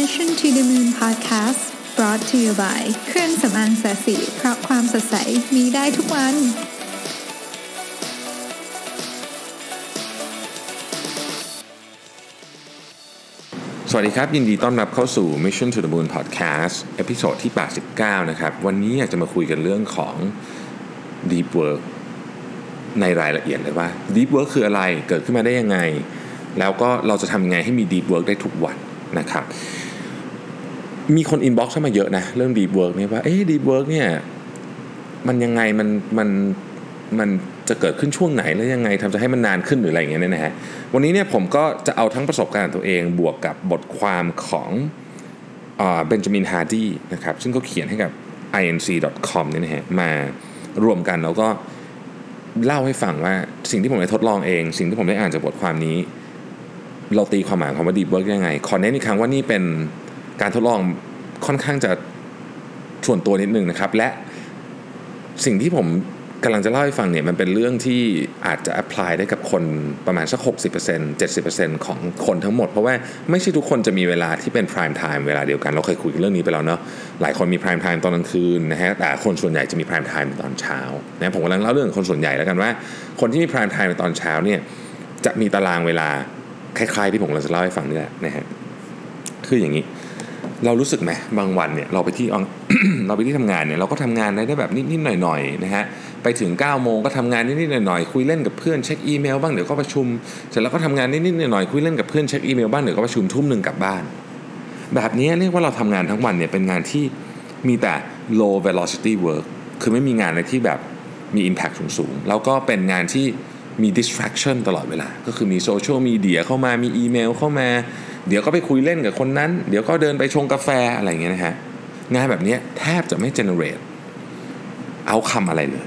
Mission to the Moon Podcast brought to you by เครื่องสำอางแสสีเพราะความสดใสมีได้ทุกวัน สวัสดีครับ ยินดีต้อนรับเข้าสู่ Mission to the Moon Podcast เอพิโซดที่ 89 นะครับ วันนี้อยากจะมาคุยกันเรื่องของ Deep Work ในรายละเอียดเลยว่า Deep Work คืออะไรเกิดขึ้นมาได้ยังไง แล้วก็เราจะทำยังไงให้มี Deep Work ได้ทุกวันนะครับ มีคน inbox เข้ามาเยอะนะ เรื่อง Deep Work เนี่ยว่าเอ๊ะ Deep Work เนี่ยมันยังไงมันมันมันจะเกิดขึ้นช่วงไหนแล้วยังไงทำจะให้มันนานขึ้นหรืออะไรอย่างเงี้ยนะฮะวันนี้เนี่ยผมก็จะเอาทั้งประสบการณ์ตัวเองบวกกับบทความของเบนจามินฮาร์ดีนะครับซึ่งก็เขียนให้กับ inc.com เนี่ยนะฮะมารวมกันแล้วก็เล่าให้ฟังว่าสิ่งที่ผมได้ทดลองเอง สิ่งที่ผมได้อ่านจากบทความนี้ เราตีความหมายของคำว่า deep work ยังไงขอเน้นอีกครั้งว่านี่เป็น การทดลองค่อนข้างจะส่วนตัวนิดนึงนะครับ และสิ่งที่ผมกำลังจะเล่าให้ฟังเนี่ยมันเป็นเรื่องที่อาจจะ apply ได้กับคนประมาณสัก 60% 70%ของคนทั้งหมด เพราะว่าไม่ใช่ทุกคนจะมีเวลาที่เป็น prime time เวลาเดียวกัน เราเคยคุยเรื่องนี้ไปแล้วเนาะหลายคนมี prime time ตอนกลางคืนนะฮะแต่คนส่วนใหญ่จะมี prime time ในตอนเช้านะผมกำลังเล่าเรื่องคนส่วนใหญ่แล้วกันว่า คนที่มี prime time ในตอนเช้าเนี่ยจะมีตารางเวลาคล้ายๆที่ผมกำลังจะเล่าให้ฟังนี่แหละนะฮะคืออย่างนี้ เรารู้สึกไหมบางวันเนี่ยเราไปที่เราไปที่ทำงานเนี่ยเราก็ทำงานได้แบบนิดๆหน่อยๆนะฮะไปถึง9ก้าโมงก็ทำงานนิดๆหน่อยๆคุยเล่นกับเพื่อนเช็คอีเมลบ้างเดี๋ยวก็ประชุมเสร็จแล้วก็ทำงานนิดๆหน่อยๆคุยเล่นกับเพื่อนเช็คอีเมลบ้างเดี๋ยวก็ประชุมทุ่มหนึ่งกลับบ้าน แบบนี้เรียกว่าเราทำงานทั้งวันเนี่ยเป็นงานที่มีแต่ low velocity work คือไม่มีงานอะไรที่แบบมี impact สูงๆแล้วก็เป็นงานที่มี distraction ตลอดเวลา ก็คือมีโซเชียลมีเดียเข้ามามีอีเมลเข้ามา เดี๋ยวก็ไปคุยเล่นกับคนนั้น เดี๋ยวก็เดินไปชงกาแฟอะไรอย่างเงี้ยนะฮะงานแบบนี้แทบจะไม่ generate เอาคำอะไรเลย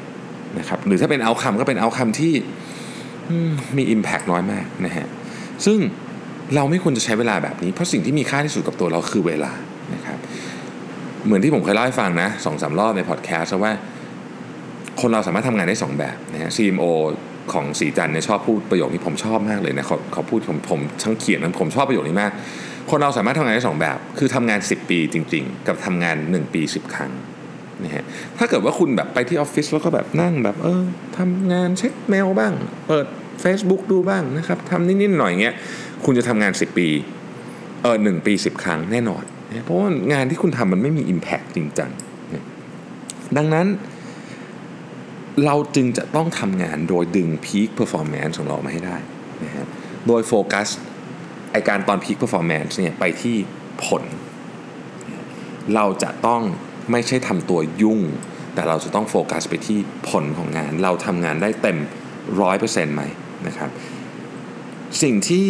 นะครับหรือถ้าเป็นเอาคำก็เป็นเอาคำที่มี Impact น้อยมากนะฮะซึ่งเราไม่ควรจะใช้เวลาแบบนี้ เพราะสิ่งที่มีค่าที่สุดกับตัวเราคือเวลานะครับเหมือนที่ผมเคยเล่าให้ฟังนะสองสามรอบในพอดแคสต์ว่า คนเราสามารถทำงานได้ 2 แบบนะฮะ CMO ของสีจันเนี่ยชอบพูดประโยคนี้ผมชอบมากเลยนะเขาเขาพูดผมผมทั้งเขียนนั้นผมชอบประโยคนี้มาก คนเราสามารถทำงานได้สองแบบ คือทำงาน 10 ปีจริง ๆ กับทำงาน 1 ปี 10 ครั้งนะฮะถ้าเกิดว่าคุณแบบไปที่ออฟฟิศแล้วก็แบบนั่งแบบเออทำงานเช็คเมลบ้าง เปิด Facebook ดูบ้างนะครับทำนิดๆหน่อยเงี้ยคุณจะทำงาน 10 ปีเออหปี 10 ครั้งแน่นอนนะเพราะว่างานที่คุณทำมันไม่มี Impact จริงจังนะดังนั้น เราจึงจะต้องทำงานโดยดึง Peak Performance ของเรามาให้ได้นะฮะโดยโฟกัสไอการตอน Peak Performance เนี่ยไปที่ผล เราจะต้องไม่ใช่ทำตัวยุ่ง แต่เราจะต้องโฟกัสไปที่ผลของงาน เราทำงานได้เต็มร้อยเปอร์เซ็นต์ไหมนะครับ สิ่งที่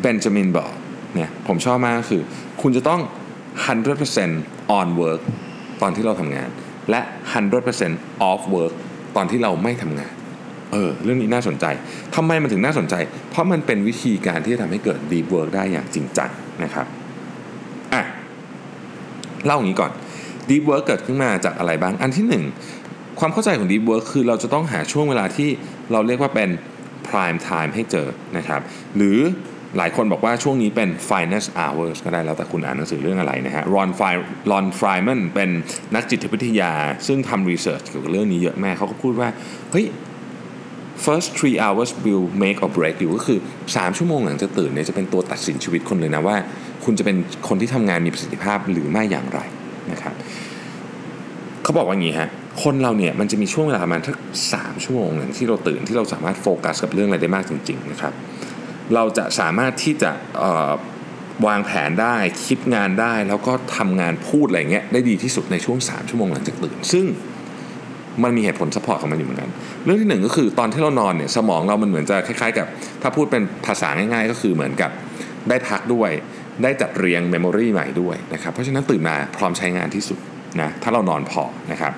เบนจามินบอกเนี่ยผมชอบมากคือ คุณจะต้อง 100% on work ตอนที่เราทำงาน และ 100% off work ตอนที่เราไม่ทำงาน เออ เรื่องนี้น่าสนใจ ทำไมมันถึงน่าสนใจ เพราะมันเป็นวิธีการที่จะทำให้เกิด deep work ได้อย่างจริงจังนะครับ อะ เล่าอย่างนี้ก่อน deep work เกิดขึ้นมาจากอะไรบ้าง อันที่หนึ่ง ความเข้าใจของ deep work คือเราจะต้องหาช่วงเวลาที่เราเรียกว่าเป็น prime time ให้เจอนะครับ หรือ หลายคนบอกว่าช่วงนี้เป็น finest hours ก็ได้แล้วแต่คุณอ่านหนังสือเรื่องอะไรนะฮะรอนไฟรอนไฟมันเป็นนักจิตวิทยา ซึ่งทำรีเสิร์ชเกี่ยวกับเรื่องนี้เยอะแม่เขาก็พูดว่า เฮ้ย first three hours will make or break you ก็คือ 3 ชั่วโมงหลังจากตื่นเนี่ยจะเป็นตัวตัดสินชีวิตคนเลยนะว่า คุณจะเป็นคนที่ทำงานมีประสิทธิภาพหรือไม่อย่างไรนะครับเขาบอกว่าอย่างนี้ฮะคนเราเนี่ยมันจะมีช่วงเวลาประมาณสักสามชั่วโมงหลังที่เราตื่นที่เราสามารถโฟกัสกับเรื่องอะไรได้มากจริง ๆ นะครับ เราจะสามารถที่จะวางแผนได้คิดงานได้ แล้วก็ทำงานพูดอะไรเงี้ยได้ดีที่สุดในช่วง 3 ชั่วโมงหลังจากตื่น ซึ่งมันมีเหตุผล support ของมันอยู่เหมือนกัน เรื่องที่หนึ่งก็คือตอนที่เรานอนเนี่ยสมองเรามันเหมือนจะคล้ายๆ กับ ถ้าพูดเป็นภาษาง่าย ๆ ก็คือเหมือนกับได้พักด้วย ได้จัดเรียงเมมโมรีใหม่ด้วยนะครับเพราะฉะนั้นตื่นมาพร้อมใช้งานที่สุดนะถ้าเรานอนพอนะครับ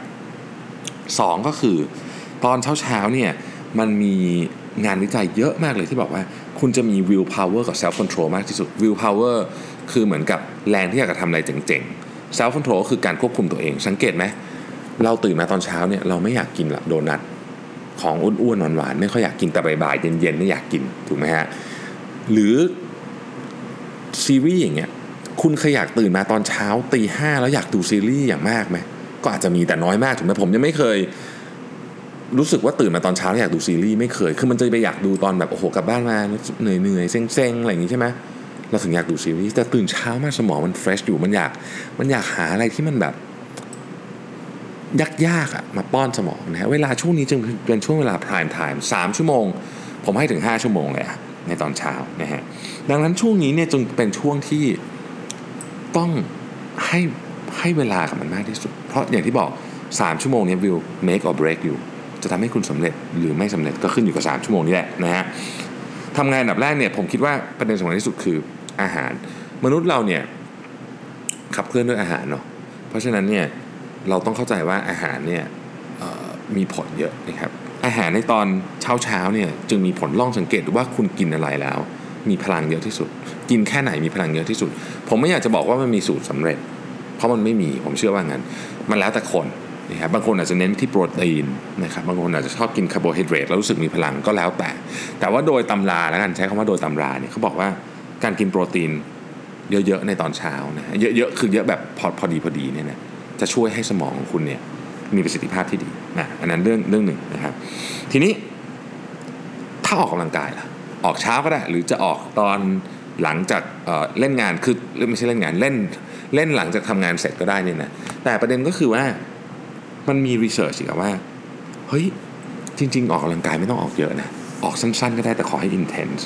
สองก็คือตอนเช้าๆเนี่ยมันมีงานวิจัยเยอะมากเลยที่บอกว่า คุณจะมี will power กับ self control มากที่สุด will power คือเหมือนกับแรงที่อยากจะทำอะไรเจ๋งๆ self control คือการควบคุมตัวเอง สังเกตไหมเราตื่นมาตอนเช้าเนี่ยเราไม่อยากกินโดนัทของอ้วนๆหวานๆไม่ค่อยอยากกินแต่บ่ายๆเย็นๆเนี่ยอยากกินถูกไหมฮะหรือซีรีส์อย่างเงี้ยคุณเคยอยากตื่นมาตอนเช้าตีห้าแล้วอยากดูซีรีส์อย่างมากไหมก็อาจจะมีแต่น้อยมากถูกไหมผมยังไม่เคย รู้สึกว่าตื่นมาตอนเช้าอยากดูซีรีส์ไม่เคย คือมันจะไปอยากดูตอนแบบโอ้โหกลับบ้านมาเหนื่อยเหนื่อยเซ็งๆอะไรอย่างงี้ใช่ไหมเราถึงอยากดูซีรีส์แต่ตื่นเช้ามาสมองมัน fresh อยู่มันอยากมันอยากหาอะไรที่มันแบบยากๆอะมาป้อนสมองนะฮะเวลาช่วงนี้จึงเป็นช่วงเวลา prime time สามชั่วโมง ผมให้ถึง 5 ชั่วโมงเลยอะในตอนเช้านะฮะดังนั้นช่วงนี้เนี่ยจึงเป็นช่วงที่ต้องให้ให้เวลากับมันมากที่สุด เพราะอย่างที่บอก 3 ชั่วโมงนี้วิว make or break อยู่ จะทำให้คุณสำเร็จหรือไม่สำเร็จก็ขึ้นอยู่กับ 3 ชั่วโมงนี้แหละนะฮะทำงานอันดับแรกเนี่ยผมคิดว่าประเด็นสำคัญที่สุดคืออาหาร มนุษย์เราเนี่ยขับเคลื่อนด้วยอาหารเนาะเพราะฉะนั้นเนี่ยเราต้องเข้าใจว่าอาหารเนี่ยมีผลเยอะนะครับอาหารในตอนเช้าเช้าเนี่ยจึงมีผลลองสังเกตว่าคุณกินอะไรแล้ว มีพลังเยอะที่สุด กินแค่ไหนมีพลังเยอะที่สุด ผมไม่อยากจะบอกว่ามันมีสูตรสำเร็จ เพราะมันไม่มีผมเชื่อว่างั้น มันแล้วแต่คน นะครับบางคนอาจจะเน้นที่โปรตีนนะครับบางคนอาจจะชอบกินคาร์โบไฮเดรตแล้วรู้สึกมีพลังก็แล้วแต่ แต่ว่าโดยตำราแล้วกันใช้คำว่าโดยตำราเนี่ยเขาบอกว่าการกินโปรตีนเยอะๆในตอนเช้านะเยอะๆคือเยอะแบบพอพอดีพอดีเนี่ยนะจะช่วยให้สมองของคุณเนี่ยมีประสิทธิภาพที่ดีนะอันนั้นเรื่องเรื่องหนึ่งนะครับ ทีนี้ถ้าออกกำลังกายล่ะออกเช้าก็ได้ หรือจะออกตอนหลังจากเเล่นงานคือไม่ใช่เล่นงานเล่นเล่นหลังจากทำงานเสร็จก็ได้เนี่ยนะแต่ประเด็นก็คือว่า มันมีรีเสิร์ชอีกว่า เฮ้ย จริง ๆ ออกกำลังกายไม่ต้องออกเยอะนะ ออกสั้น ๆ ก็ได้แต่ขอให้ intense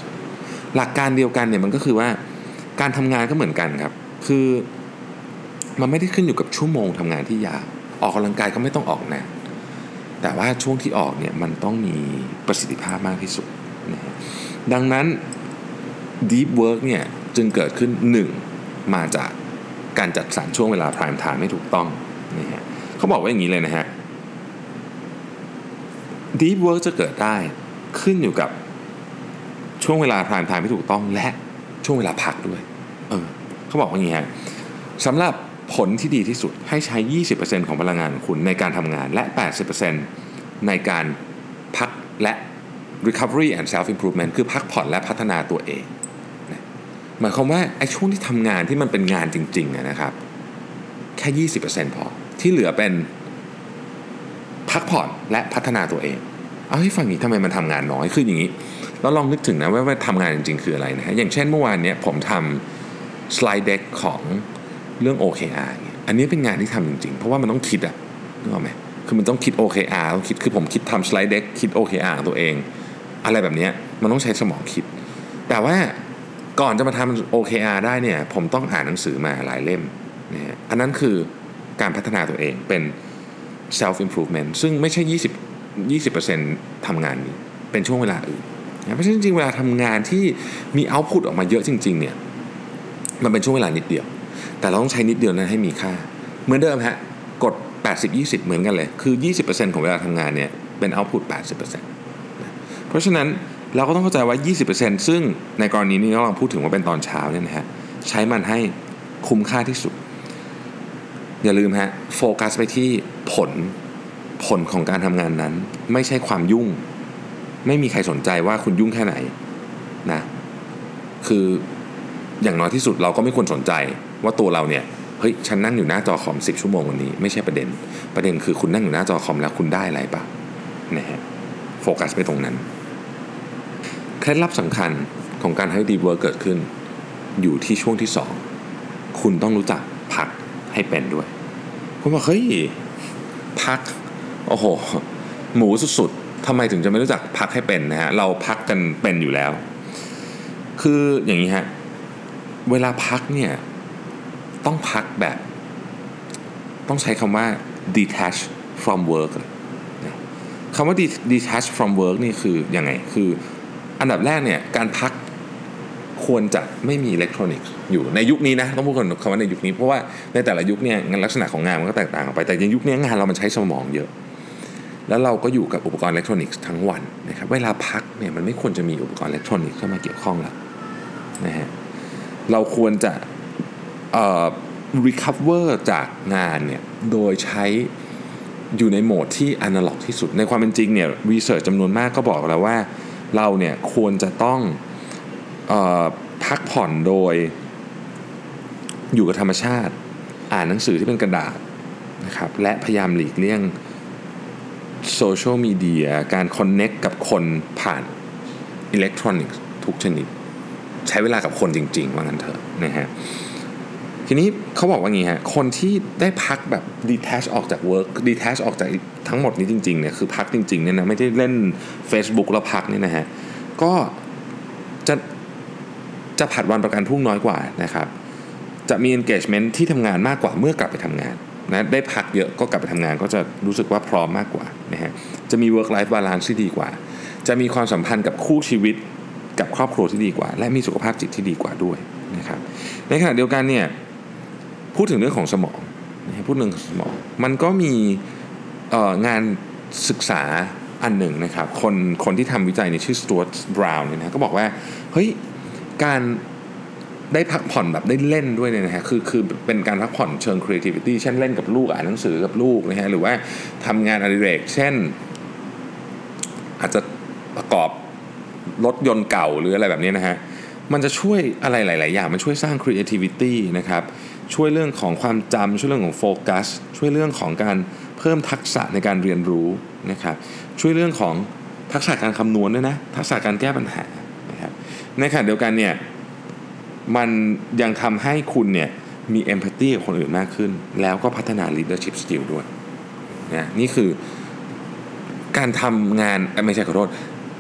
หลักการเดียวกันเนี่ยมันก็คือว่าการทำงานก็เหมือนกันครับ คือมันไม่ได้ขึ้นอยู่กับชั่วโมงทำงานที่ยาวออกกำลังกายก็ไม่ต้องออกนานแต่ว่าช่วงที่ออกเนี่ยมันต้องมีประสิทธิภาพมากที่สุดนะดังนั้น deep work เนี่ยจึงเกิดขึ้นหนึ่งมาจากการจัดสรรช่วงเวลา prime time ไม่ถูกต้องนะฮะ เขาบอกว่าอย่างนี้เลยนะฮะ deep work จะเกิดได้ขึ้นอยู่กับช่วงเวลา prime time ไม่ถูกต้องและช่วงเวลาพักด้วย เออเขาบอกว่าอย่างนี้ฮะสำหรับผลที่ดีที่สุดให้ใช้ 20%ของพลังงานของคุณในการทำงานและ 80%ในการพักและ recovery and self improvement คือพักผ่อนและพัฒนาตัวเองนะหมายความว่าไอ้ช่วงที่ทำงานที่มันเป็นงานจริงๆนะครับ แค่ 20%พอ ที่เหลือเป็นพักผ่อนและพัฒนาตัวเอง เอาให้ฟังนี้ทำไมมันทำงานน้อยคืออย่างนี้เราลองนึกถึงนะว่าทำงานจริงๆคืออะไรนะฮะอย่างเช่นเมื่อวานเนี้ยผมทำสไลด์เด็กของเรื่อง OKR เนี่ยอันนี้เป็นงานที่ทำจริงๆ เพราะว่ามันต้องคิดอะนึกออกไหมคือมันต้องคิด OKR ต้องคิดคือผมคิดทำสไลด์เด็กคิด OKR ของตัวเอง อะไรแบบนี้มันต้องใช้สมองคิด แต่ว่าก่อนจะมาทำ OKR ได้เนี่ยผมต้องอ่านหนังสือมาหลายเล่มนะฮะอันนั้นคือ การพัฒนาตัวเองเป็น self improvement ซึ่งไม่ใช่ 20 20%ทำงานนี้ เป็นช่วงเวลาอื่นนะเพราะฉะนั้นจริงเวลาทำงานที่มี output ออกมาเยอะจริง ๆ เนี่ย มันเป็นช่วงเวลานิดเดียว แต่เราต้องใช้นิดเดียวนั้นให้มีค่า เหมือนเดิมฮะ กด 80-20 เหมือนกันเลย คือ 20%ของเวลาทำงานเนี่ย เป็น output 80%นะเพราะฉะนั้นเราก็ต้องเข้าใจว่า 20%ซึ่งในกรณีนี้เรากำลังพูดถึงว่าเป็นตอนเช้าเนี่ยนะฮะ ใช้มันให้คุ้มค่าที่สุด อย่าลืมฮะโฟกัสไปที่ผลผลของการทำงานนั้น ไม่ใช่ความยุ่ง ไม่มีใครสนใจว่าคุณยุ่งแค่ไหนนะคืออย่างน้อยที่สุดเราก็ไม่ควรสนใจว่าตัวเราเนี่ยเฮ้ยฉันนั่งอยู่หน้าจอคอม 10 ชั่วโมงวันนี้ไม่ใช่ประเด็น ประเด็นคือคุณนั่งอยู่หน้าจอคอมแล้วคุณได้อะไรปะนะฮะโฟกัสไปตรงนั้นเคล็ดลับสำคัญของการให้ Deep Work เกิดขึ้น อยู่ที่ช่วงที่สองคุณต้องรู้จักพักให้เป็นด้วย คุณบอกเฮ้ยพัก โอ้โห หมูสุดๆทำไมถึงจะไม่รู้จักพักให้เป็นนะฮะ เราพักกันเป็นอยู่แล้ว คืออย่างนี้ฮะ เวลาพักเนี่ย ต้องพักแบบ ต้องใช้คำว่า detach from work คำว่า detach from work นี่คืออยังไง คืออันดับแรกเนี่ย การพัก ควรจะไม่มีอิเล็กทรอนิกส์อยู่ในยุคนี้นะต้องพูดก่อนคำว่าในยุคนี้เพราะว่าในแต่ละยุคเนี่ยงานลักษณะของงานมันก็แตกต่างกันไปแต่ในยุคนี้งานเรามันใช้สมองเยอะ แล้วเราก็อยู่กับอุปกรณ์อิเล็กทรอนิกส์ทั้งวันนะครับเวลาพักเนี่ยมันไม่ควรจะมีอุปกรณ์อิเล็กทรอนิกส์เข้ามาเกี่ยวข้องแล้วนะฮะเราควรจะเอ่อ recover จากงานเนี่ยโดยใช้อยู่ในโหมดที่ analog ที่สุด ในความเป็นจริงเนี่ย research จำนวนมากก็บอกแล้วว่าเราเนี่ยควรจะต้อง พักผ่อนโดย อยู่กับธรรมชาติ อ่านหนังสือที่เป็นกระดาษนะครับและพยายามหลีกเลี่ยงโซเชียลมีเดียการคอนเน็กกับคนผ่านอิเล็กทรอนิกส์ทุกชนิด ใช้เวลากับคนจริง ๆ ว่างั้นเถอะนะฮะทีนี้เขาบอกว่างี้ฮะคนที่ได้พักแบบ detach ออกจาก work detach ออกจากทั้งหมดนี้จริงๆเนี่ยคือพักจริงๆเนี่ยนะไม่ได้เล่น Facebook แล้วพักเนี่ยนะฮะก็ จะผัดวันประกันพรุ่งน้อยกว่านะครับ จะมี engagement ที่ทำงานมากกว่าเมื่อกลับไปทำงานนะได้พักเยอะก็กลับไปทำงานก็จะรู้สึกว่าพร้อมมากกว่านะฮะจะมี work life balance ที่ดีกว่า จะมีความสัมพันธ์กับคู่ชีวิตกับครอบครัวที่ดีกว่า และมีสุขภาพจิตที่ดีกว่าด้วยนะครับในขณะเดียวกันเนี่ยพูดถึงเรื่องของสมองนะพูดถึงสมอง มันก็มีงานศึกษาอันหนึ่งนะครับ คนคนที่ทำวิจัยในชื่อสตูร์บราวน์เนี่ยนะก็บอกว่า เฮ้ย การได้พักผ่อนแบบได้เล่นด้วยเนี่ยนะฮะคือคือเป็นการพักผ่อนเชิง creativity เช่นเล่นกับลูกอ่านหนังสือกับลูกนะฮะหรือว่าทำงานอดิเรก เช่น อาจจะประกอบรถยนต์เก่าหรืออะไรแบบนี้นะฮะมันจะช่วยอะไรหลาย ๆ อย่าง มันช่วยสร้าง creativity นะครับช่วยเรื่องของความจำช่วยเรื่องของโฟกัสช่วยเรื่องของการเพิ่มทักษะในการเรียนรู้นะครับช่วยเรื่องของทักษะการคำนวณด้วยนะทักษะการแก้ปัญหา ในขณะเดียวกันเนี่ยมันยังทำให้คุณเนี่ยมีเอมพัตตีกับคนอื่นมากขึ้น แล้วก็พัฒนา leadership skill ด้วยนะนี่คือการทำงานไม่ใช่ขอโทษ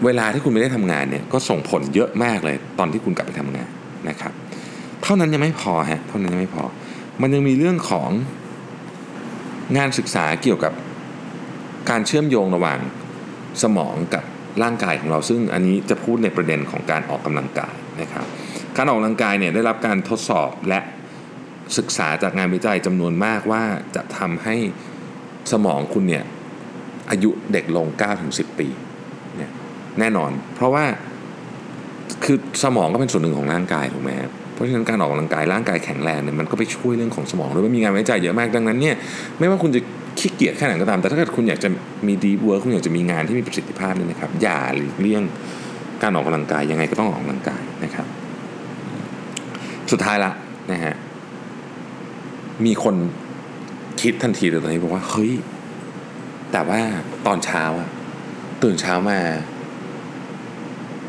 เวลาที่คุณไม่ได้ทำงานเนี่ยก็ส่งผลเยอะมากเลยตอนที่คุณกลับไปทำงานนะครับ เท่านั้นยังไม่พอฮะเท่านั้นยังไม่พอ มันยังมีเรื่องของงานศึกษาเกี่ยวกับการเชื่อมโยงระหว่างสมองกับ ร่างกายของเรา ซึ่งอันนี้จะพูดในประเด็นของการออกกำลังกายนะครับ การออกกำลังกายเนี่ยได้รับการทดสอบและศึกษาจากงานวิจัยจำนวนมากว่าจะทำให้สมองคุณเนี่ยอายุเด็กลง 9-10 ปีเนี่ยแน่นอน เพราะว่าคือสมองก็เป็นส่วนหนึ่งของร่างกายถูกไหมครับเพราะฉะนั้นการออกกำลังกายร่างกายแข็งแรงเนี่ยมันก็ไปช่วยเรื่องของสมองด้วยมันมีงานวิจัยเยอะมากดังนั้นเนี่ยไม่ว่าคุณจะ ขี้เกียจแค่ไหนก็ตาม แต่ถ้าเกิดคุณอยากจะมี Deep Work คุณอยากจะมีงานที่มีประสิทธิภาพเนี่ยนะครับ อย่าหลีกเลี่ยงการออกกำลังกายยังไงก็ต้องออกกำลังกายนะครับ สุดท้ายละนะฮะมีคนคิดทันทีเลยตอนนี้บอกว่าเฮ้ยแต่ว่าตอนเช้าอะตื่นเช้ามา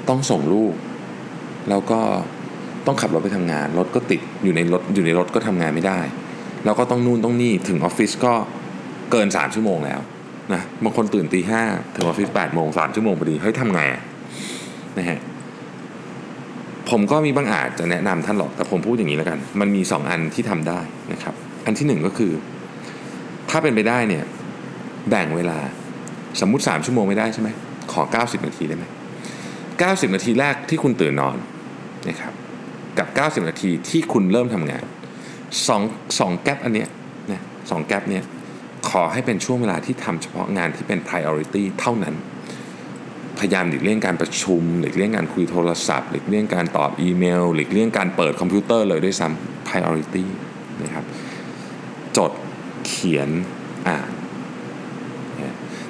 ต้องส่งลูก แล้วก็ต้องขับรถไปทำงาน รถก็ติดอยู่ในรถอยู่ในรถก็ทำงานไม่ได้ แล้วก็ต้องนู่นต้องนี่ถึงออฟฟิศก็ เกิน 3 ชั่วโมงแล้วนะบางคนตื่นตีห้าถึงออฟฟิศแปดโมงสามชั่วโมงพอดีเฮ้ยทำไงนะฮะผมก็มีบางอาจจะแนะนำท่านหรอกแต่ผมพูดอย่างนี้แล้วกัน มันมี 2 อันที่ทำได้นะครับ อันที่ 1 ก็คือ ถ้าเป็นไปได้เนี่ยแบ่งเวลาสมมุติ 3 ชั่วโมงไม่ได้ใช่ไหมขอ 90 นาทีได้ไหม90 นาทีแรกที่คุณตื่นนอนนะครับกับ 90 นาทีที่คุณเริ่มทำงาน2 2แกลบอันเนี้ยนะสองแกลบเนี้ย ขอให้เป็นช่วงเวลาที่ทำเฉพาะงานที่เป็น priority เท่านั้น พยายามหลีกเลี่ยงการประชุม หลีกเลี่ยงการคุยโทรศัพท์ หลีกเลี่ยงการตอบอีเมล หลีกเลี่ยงการเปิดคอมพิวเตอร์เลยด้วยซ้ำ priority นะครับ จดเขียนอ่าน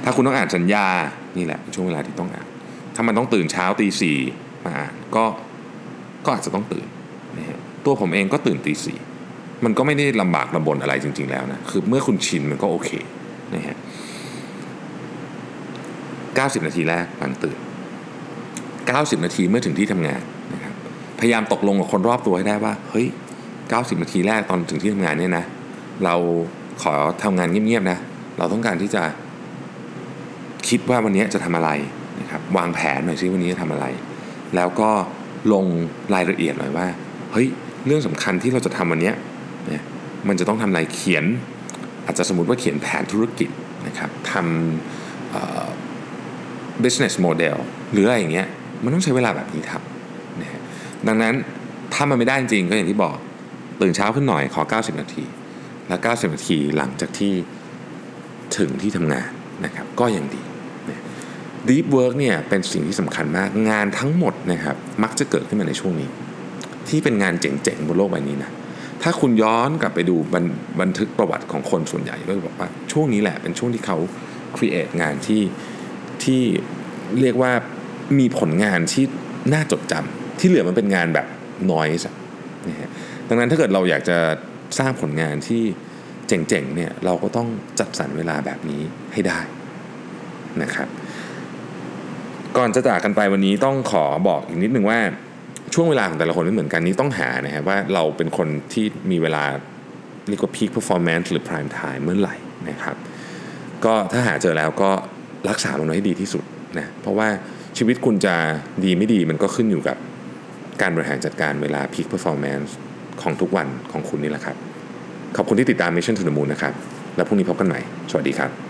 ถ้าคุณต้องอ่านสัญญา นี่แหละเป็นช่วงเวลาที่ต้องอ่าน ถ้ามันต้องตื่นเช้าตีสี่มาอ่านก็ก็อาจจะต้องตื่นนะฮะตัวผมเองก็ตื่นตีสี่ มันก็ไม่ได้ลำบากลำบนอะไรจริง ๆ แล้วนะคือเมื่อคุณชินมันก็โอเคนะฮะ90 นาทีแรกหลังตื่น 90 นาทีเมื่อถึงที่ทำงานนะครับพยายามตกลงกับคนรอบตัวให้ได้ว่าเฮ้ย 90 นาทีแรกตอนถึงที่ทำงานเนี่ยนะ เราขอทำงานเงียบๆนะเราต้องการที่จะคิดว่าวันนี้จะทำอะไรนะครับวางแผนหน่อยซิวันนี้จะทำอะไร แล้วก็ลงรายละเอียดหน่อยว่าเฮ้ยเรื่องสำคัญที่เราจะทำวันนี้ มันจะต้องทำอะไรเขียน อาจจะสมมติว่าเขียนแผนธุรกิจนะครับทำ business model หรืออะไรอย่างเงี้ยมันต้องใช้เวลาแบบนี้ทำนะฮะดังนั้นถ้ามันไม่ได้จริงก็อย่างที่บอกตื่นเช้าขึ้นหน่อยขอ 90 นาที แล้ว 90 นาทีหลังจากที่ถึงที่ทำงานนะครับก็ยังดี Deep Work เนี่ยเป็นสิ่งที่สำคัญมากงานทั้งหมดนะครับมักจะเกิดขึ้นมาในช่วงนี้ ที่เป็นงานเจ๋งๆบนโลกใบนี้นะ ถ้าคุณย้อนกลับไปดูบบันทึกประวัติของคนส่วนใหญ่ก็จะบอกว่าช่วงนี้แหละเป็นช่วงที่เขา create งานที่ที่เรียกว่ามีผลงานที่น่าจดจำที่เหลือมันเป็นงานแบบ noise นะฮะดังนั้นถ้าเกิดเราอยากจะสร้างผลงานที่เจ๋งๆเนี่ยเราก็ต้องจัดสรรเวลาแบบนี้ให้ได้นะครับ ก่อนจะจากกันไปวันนี้ต้องขอบอกอีกนิดนึงว่า ช่วงเวลาของแต่ละคนไม่เหมือนกันนี้ต้องหานะครับว่าเราเป็นคนที่มีเวลาเรียกว่า peak performance หรือ prime time เมื่อไหร่นะครับ ก็ถ้าหาเจอแล้วก็รักษามันไว้ให้ดีที่สุดนะเพราะว่าชีวิตคุณจะดีไม่ดีมันก็ขึ้นอยู่กับการบริหารจัดการเวลา peak performance ของทุกวันของคุณนี่แหละครับ ขอบคุณที่ติดตาม Mission to the Moon นะครับ แล้วพรุ่งนี้พบกันใหม่ สวัสดีครับ